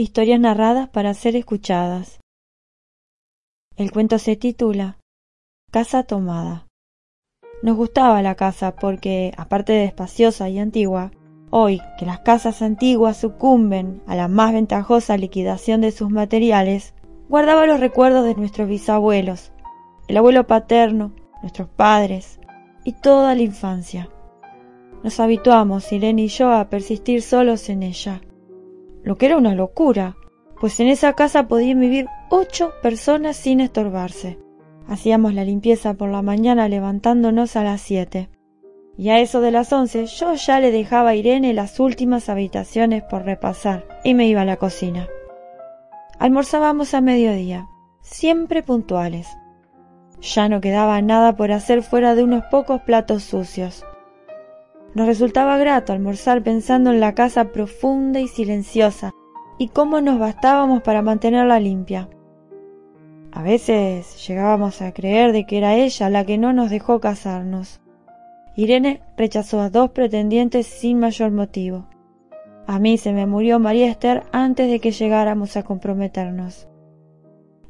historias narradas para ser escuchadas. El cuento se titula Casa tomada. Nos gustaba la casa porque, aparte de espaciosa y antigua, hoy que las casas antiguas sucumben a la más ventajosa liquidación de sus materiales, guardaba los recuerdos de nuestros bisabuelos, el abuelo paterno, nuestros padres y toda la infancia. Nos habituamos, Irene y yo, a persistir solos en ella, lo que era una locura, pues en esa casa podían vivir ocho personas sin estorbarse. Hacíamos la limpieza por la mañana levantándonos a las siete. Y a eso de las once yo ya le dejaba a Irene las últimas habitaciones por repasar y me iba a la cocina. Almorzábamos a mediodía, siempre puntuales. Ya no quedaba nada por hacer fuera de unos pocos platos sucios. Nos resultaba grato almorzar pensando en la casa profunda y silenciosa y cómo nos bastábamos para mantenerla limpia. A veces llegábamos a creer de que era ella la que no nos dejó casarnos. Irene rechazó a dos pretendientes sin mayor motivo. A mí se me murió María Esther antes de que llegáramos a comprometernos.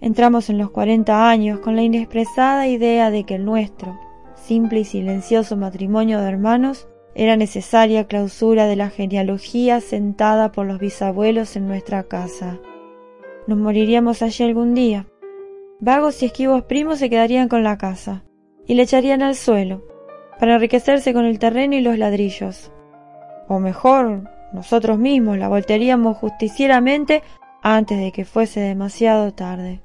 Entramos en los cuarenta años con la inexpresada idea de que el nuestro, simple y silencioso matrimonio de hermanos, era necesaria clausura de la genealogía sentada por los bisabuelos en nuestra casa. Nos moriríamos allí algún día. Vagos y esquivos primos se quedarían con la casa y le echarían al suelo para enriquecerse con el terreno y los ladrillos. O mejor, nosotros mismos la voltearíamos justicieramente antes de que fuese demasiado tarde.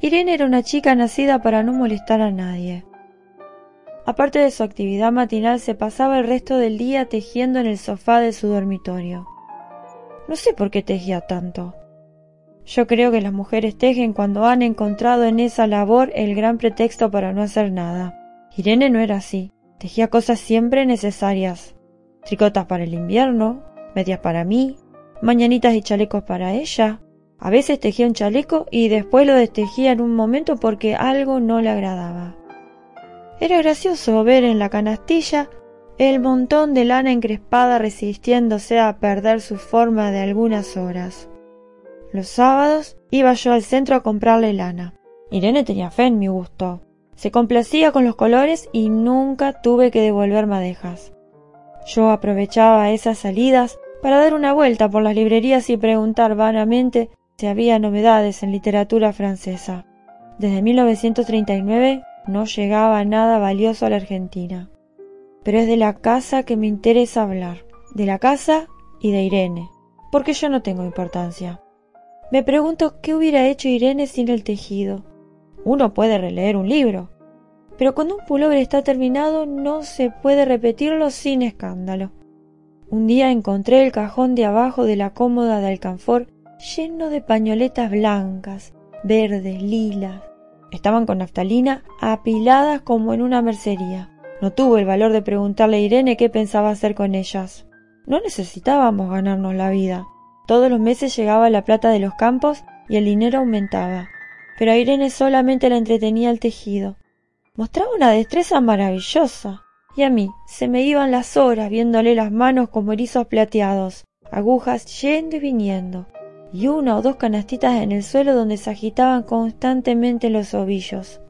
Irene era una chica nacida para no molestar a nadie. Aparte de su actividad matinal, se pasaba el resto del día tejiendo en el sofá de su dormitorio. No sé por qué tejía tanto. Yo creo que las mujeres tejen cuando han encontrado en esa labor el gran pretexto para no hacer nada. Irene no era así. Tejía cosas siempre necesarias. Tricotas para el invierno, medias para mí, mañanitas y chalecos para ella. A veces tejía un chaleco y después lo destejía en un momento porque algo no le agradaba. Era gracioso ver en la canastilla el montón de lana encrespada resistiéndose a perder su forma de algunas horas. Los sábados iba yo al centro a comprarle lana. Irene tenía fe en mi gusto. Se complacía con los colores y nunca tuve que devolver madejas. Yo aprovechaba esas salidas para dar una vuelta por las librerías y preguntar vanamente si había novedades en literatura francesa. Desde 1939 no llegaba nada valioso a la Argentina. Pero es de la casa que me interesa hablar, de la casa y de Irene, porque yo no tengo importancia. Me pregunto qué hubiera hecho Irene sin el tejido. Uno puede releer un libro, pero cuando un pullover está terminado no se puede repetirlo sin escándalo. Un día encontré el cajón de abajo de la cómoda de alcanfor lleno de pañoletas blancas, verdes, lilas, Estaban con naftalina apiladas como en una mercería. No tuvo el valor de preguntarle a Irene qué pensaba hacer con ellas. No necesitábamos ganarnos la vida. Todos los meses llegaba la plata de los campos y el dinero aumentaba. Pero a Irene solamente la entretenía el tejido. Mostraba una destreza maravillosa. Y a mí se me iban las horas viéndole las manos como erizos plateados, agujas yendo y viniendo, y una o dos canastitas en el suelo donde se agitaban constantemente los ovillos.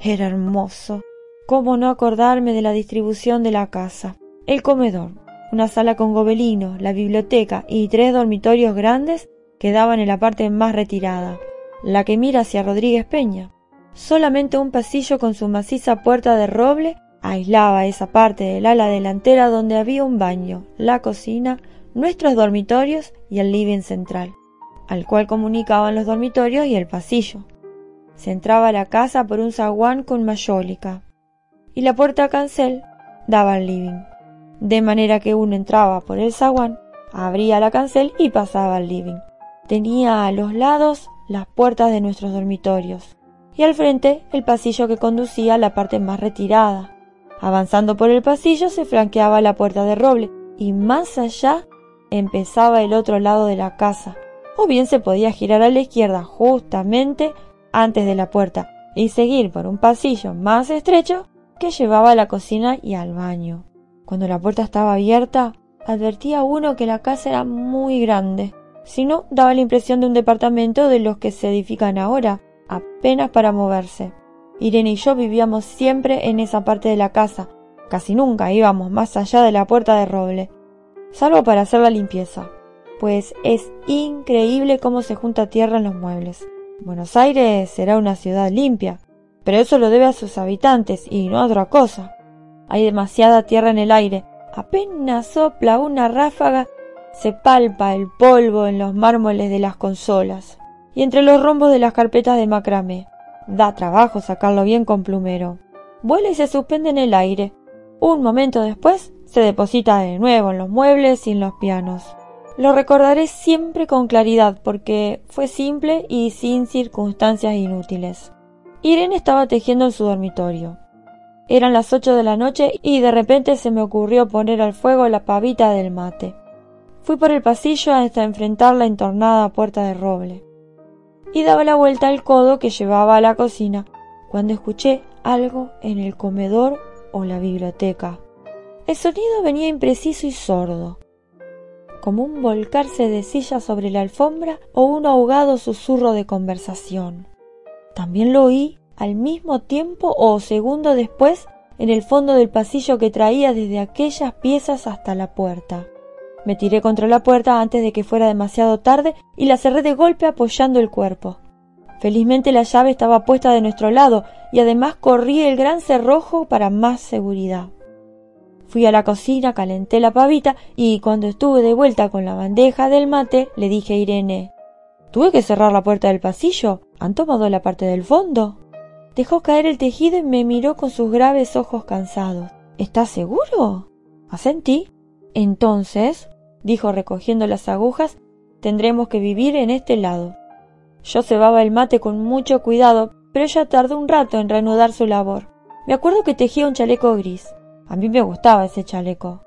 Era hermoso. ¿Cómo no acordarme de la distribución de la casa? El comedor, una sala con gobelinos, la biblioteca y tres dormitorios grandes quedaban en la parte más retirada, la que mira hacia Rodríguez Peña. Solamente un pasillo con su maciza puerta de roble aislaba esa parte del ala delantera donde había un baño, la cocina, nuestros dormitorios y el living central al cual comunicaban los dormitorios y el pasillo. Se entraba la casa por un zaguán con mayólica, y la puerta cancel daba al living, de manera que uno entraba por el zaguán, abría la cancel y pasaba al living. Tenía a los lados las puertas de nuestros dormitorios, y al frente el pasillo que conducía a la parte más retirada. Avanzando por el pasillo se flanqueaba la puerta de roble, y más allá empezaba el otro lado de la casa, o bien se podía girar a la izquierda justamente antes de la puerta y seguir por un pasillo más estrecho que llevaba a la cocina y al baño. Cuando la puerta estaba abierta, advertía uno que la casa era muy grande, sino daba la impresión de un departamento de los que se edifican ahora, apenas para moverse. Irene y yo vivíamos siempre en esa parte de la casa, casi nunca íbamos más allá de la puerta de roble, salvo para hacer la limpieza, pues es increíble cómo se junta tierra en los muebles. Buenos Aires será una ciudad limpia, pero eso lo debe a sus habitantes y no a otra cosa. Hay demasiada tierra en el aire, apenas sopla una ráfaga, se palpa el polvo en los mármoles de las consolas y entre los rombos de las carpetas de macramé. Da trabajo sacarlo bien con plumero. Vuela y se suspende en el aire. Un momento después se deposita de nuevo en los muebles y en los pianos. Lo recordaré siempre con claridad porque fue simple y sin circunstancias inútiles. Irene estaba tejiendo en su dormitorio. Eran las ocho de la noche y de repente se me ocurrió poner al fuego la pavita del mate. Fui por el pasillo hasta enfrentar la entornada puerta de roble. Y daba la vuelta al codo que llevaba a la cocina cuando escuché algo en el comedor o la biblioteca. El sonido venía impreciso y sordo como un volcarse de silla sobre la alfombra o un ahogado susurro de conversación. También lo oí al mismo tiempo o segundo después en el fondo del pasillo que traía desde aquellas piezas hasta la puerta. Me tiré contra la puerta antes de que fuera demasiado tarde y la cerré de golpe apoyando el cuerpo. Felizmente la llave estaba puesta de nuestro lado y además corrí el gran cerrojo para más seguridad. Fui a la cocina, calenté la pavita y cuando estuve de vuelta con la bandeja del mate le dije a Irene Tuve que cerrar la puerta del pasillo. ¿Han tomado la parte del fondo? Dejó caer el tejido y me miró con sus graves ojos cansados. ¿Estás seguro? Asentí. Entonces, dijo recogiendo las agujas, tendremos que vivir en este lado. Yo cebaba el mate con mucho cuidado, pero ella tardó un rato en reanudar su labor. Me acuerdo que tejía un chaleco gris. A mí me gustaba ese chaleco.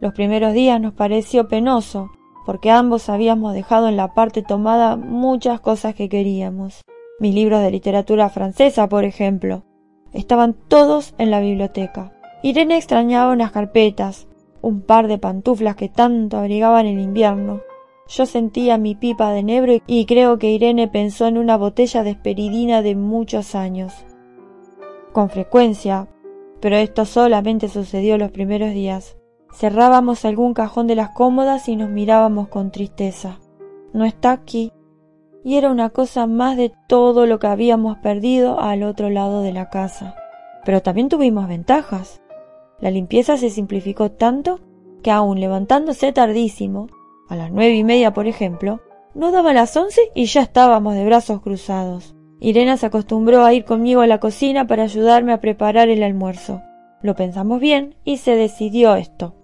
Los primeros días nos pareció penoso, porque ambos habíamos dejado en la parte tomada muchas cosas que queríamos. Mis libros de literatura francesa, por ejemplo, estaban todos en la biblioteca. Irene extrañaba unas carpetas, un par de pantuflas que tanto abrigaban el invierno. Yo sentía mi pipa de enebro y creo que Irene pensó en una botella de esperidina de muchos años. Con frecuencia, pero esto solamente sucedió los primeros días. Cerrábamos algún cajón de las cómodas y nos mirábamos con tristeza. No está aquí. Y era una cosa más de todo lo que habíamos perdido al otro lado de la casa. Pero también tuvimos ventajas. La limpieza se simplificó tanto que aun levantándose tardísimo, a las nueve y media por ejemplo, no daba las once y ya estábamos de brazos cruzados. Irena se acostumbró a ir conmigo a la cocina para ayudarme a preparar el almuerzo. Lo pensamos bien y se decidió esto.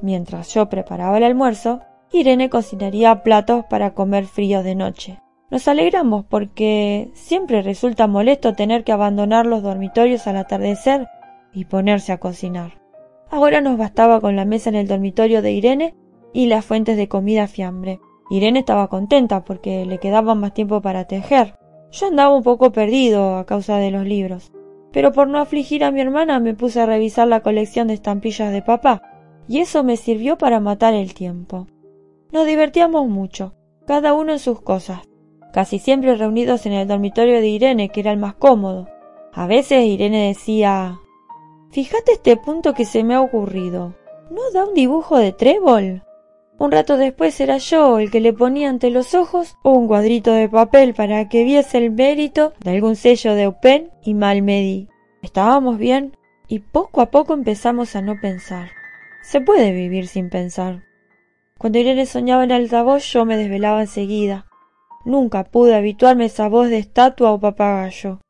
Mientras yo preparaba el almuerzo, Irene cocinaría platos para comer fríos de noche. Nos alegramos porque siempre resulta molesto tener que abandonar los dormitorios al atardecer y ponerse a cocinar. Ahora nos bastaba con la mesa en el dormitorio de Irene y las fuentes de comida fiambre. Irene estaba contenta porque le quedaba más tiempo para tejer. Yo andaba un poco perdido a causa de los libros, pero por no afligir a mi hermana me puse a revisar la colección de estampillas de papá, y eso me sirvió para matar el tiempo. Nos divertíamos mucho, cada uno en sus cosas, casi siempre reunidos en el dormitorio de Irene, que era el más cómodo. A veces Irene decía Fíjate este punto que se me ha ocurrido. ¿No da un dibujo de trébol? Un rato después era yo el que le ponía ante los ojos un cuadrito de papel para que viese el mérito de algún sello de Eupen y Malmedy. Estábamos bien y poco a poco empezamos a no pensar. Se puede vivir sin pensar. Cuando Irene soñaba en altavoz yo me desvelaba enseguida. Nunca pude habituarme a esa voz de estatua o papagayo.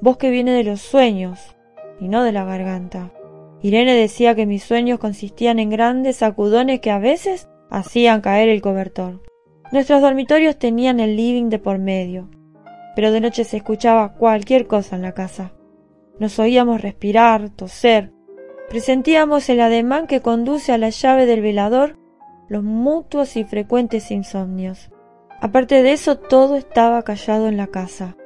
Voz que viene de los sueños y no de la garganta. Irene decía que mis sueños consistían en grandes sacudones que a veces hacían caer el cobertor. Nuestros dormitorios tenían el living de por medio, pero de noche se escuchaba cualquier cosa en la casa. Nos oíamos respirar, toser, presentíamos el ademán que conduce a la llave del velador los mutuos y frecuentes insomnios. Aparte de eso, todo estaba callado en la casa.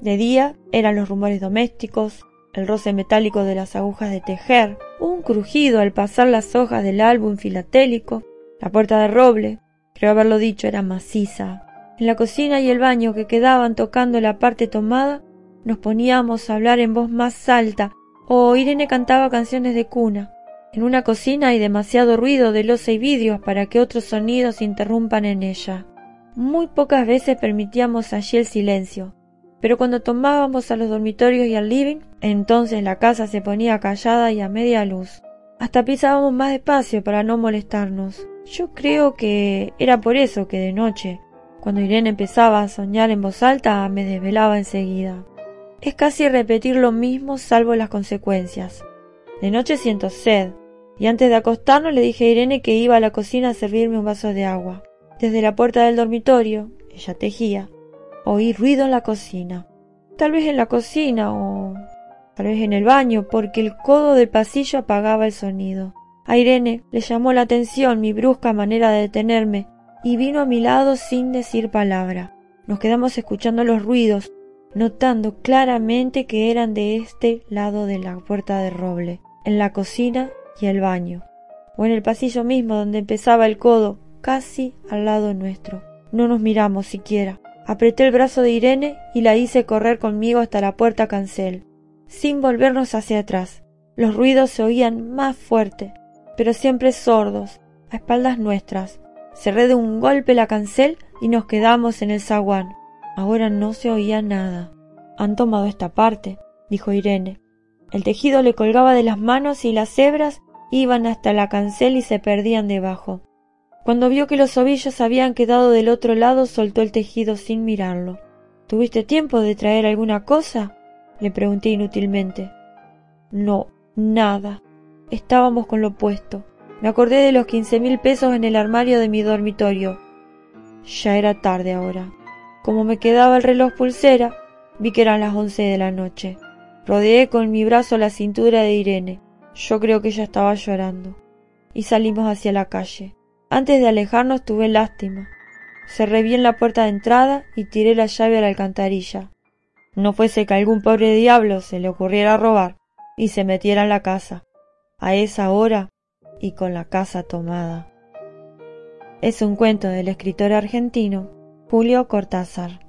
De día eran los rumores domésticos, el roce metálico de las agujas de tejer, un crujido al pasar las hojas del álbum filatélico, la puerta de roble, creo haberlo dicho, era maciza. En la cocina y el baño que quedaban tocando la parte tomada, nos poníamos a hablar en voz más alta, o Irene cantaba canciones de cuna. En una cocina hay demasiado ruido de losa y vidrios para que otros sonidos interrumpan en ella. Muy pocas veces permitíamos allí el silencio, pero cuando tomábamos a los dormitorios y al living, entonces la casa se ponía callada y a media luz. Hasta pisábamos más despacio para no molestarnos. Yo creo que era por eso que de noche, cuando Irene empezaba a soñar en voz alta, me desvelaba enseguida. Es casi repetir lo mismo salvo las consecuencias. De noche siento sed, y antes de acostarnos le dije a Irene que iba a la cocina a servirme un vaso de agua. Desde la puerta del dormitorio, ella tejía, oí ruido en la cocina. Tal vez en la cocina o tal vez en el baño, porque el codo del pasillo apagaba el sonido. A Irene le llamó la atención mi brusca manera de detenerme y vino a mi lado sin decir palabra. Nos quedamos escuchando los ruidos, notando claramente que eran de este lado de la puerta de roble, en la cocina y el baño, o en el pasillo mismo donde empezaba el codo, casi al lado nuestro. No nos miramos siquiera. Apreté el brazo de Irene y la hice correr conmigo hasta la puerta cancel, sin volvernos hacia atrás. Los ruidos se oían más fuerte, pero siempre sordos, a espaldas nuestras. Cerré de un golpe la cancel y nos quedamos en el zaguán. Ahora no se oía nada. Han tomado esta parte, dijo Irene. El tejido le colgaba de las manos y las hebras iban hasta la cancel y se perdían debajo. Cuando vio que los ovillos habían quedado del otro lado, soltó el tejido sin mirarlo. ¿Tuviste tiempo de traer alguna cosa? Le pregunté inútilmente. No, nada. Estábamos con lo puesto. Me acordé de los quince mil pesos en el armario de mi dormitorio. Ya era tarde ahora. Como me quedaba el reloj pulsera, vi que eran las once de la noche. Rodeé con mi brazo la cintura de Irene. Yo creo que ella estaba llorando. Y salimos hacia la calle. Antes de alejarnos tuve lástima. Cerré bien la puerta de entrada y tiré la llave a la alcantarilla. No fuese que algún pobre diablo se le ocurriera robar y se metiera en la casa, a esa hora y con la casa tomada. Es un cuento del escritor argentino Julio Cortázar.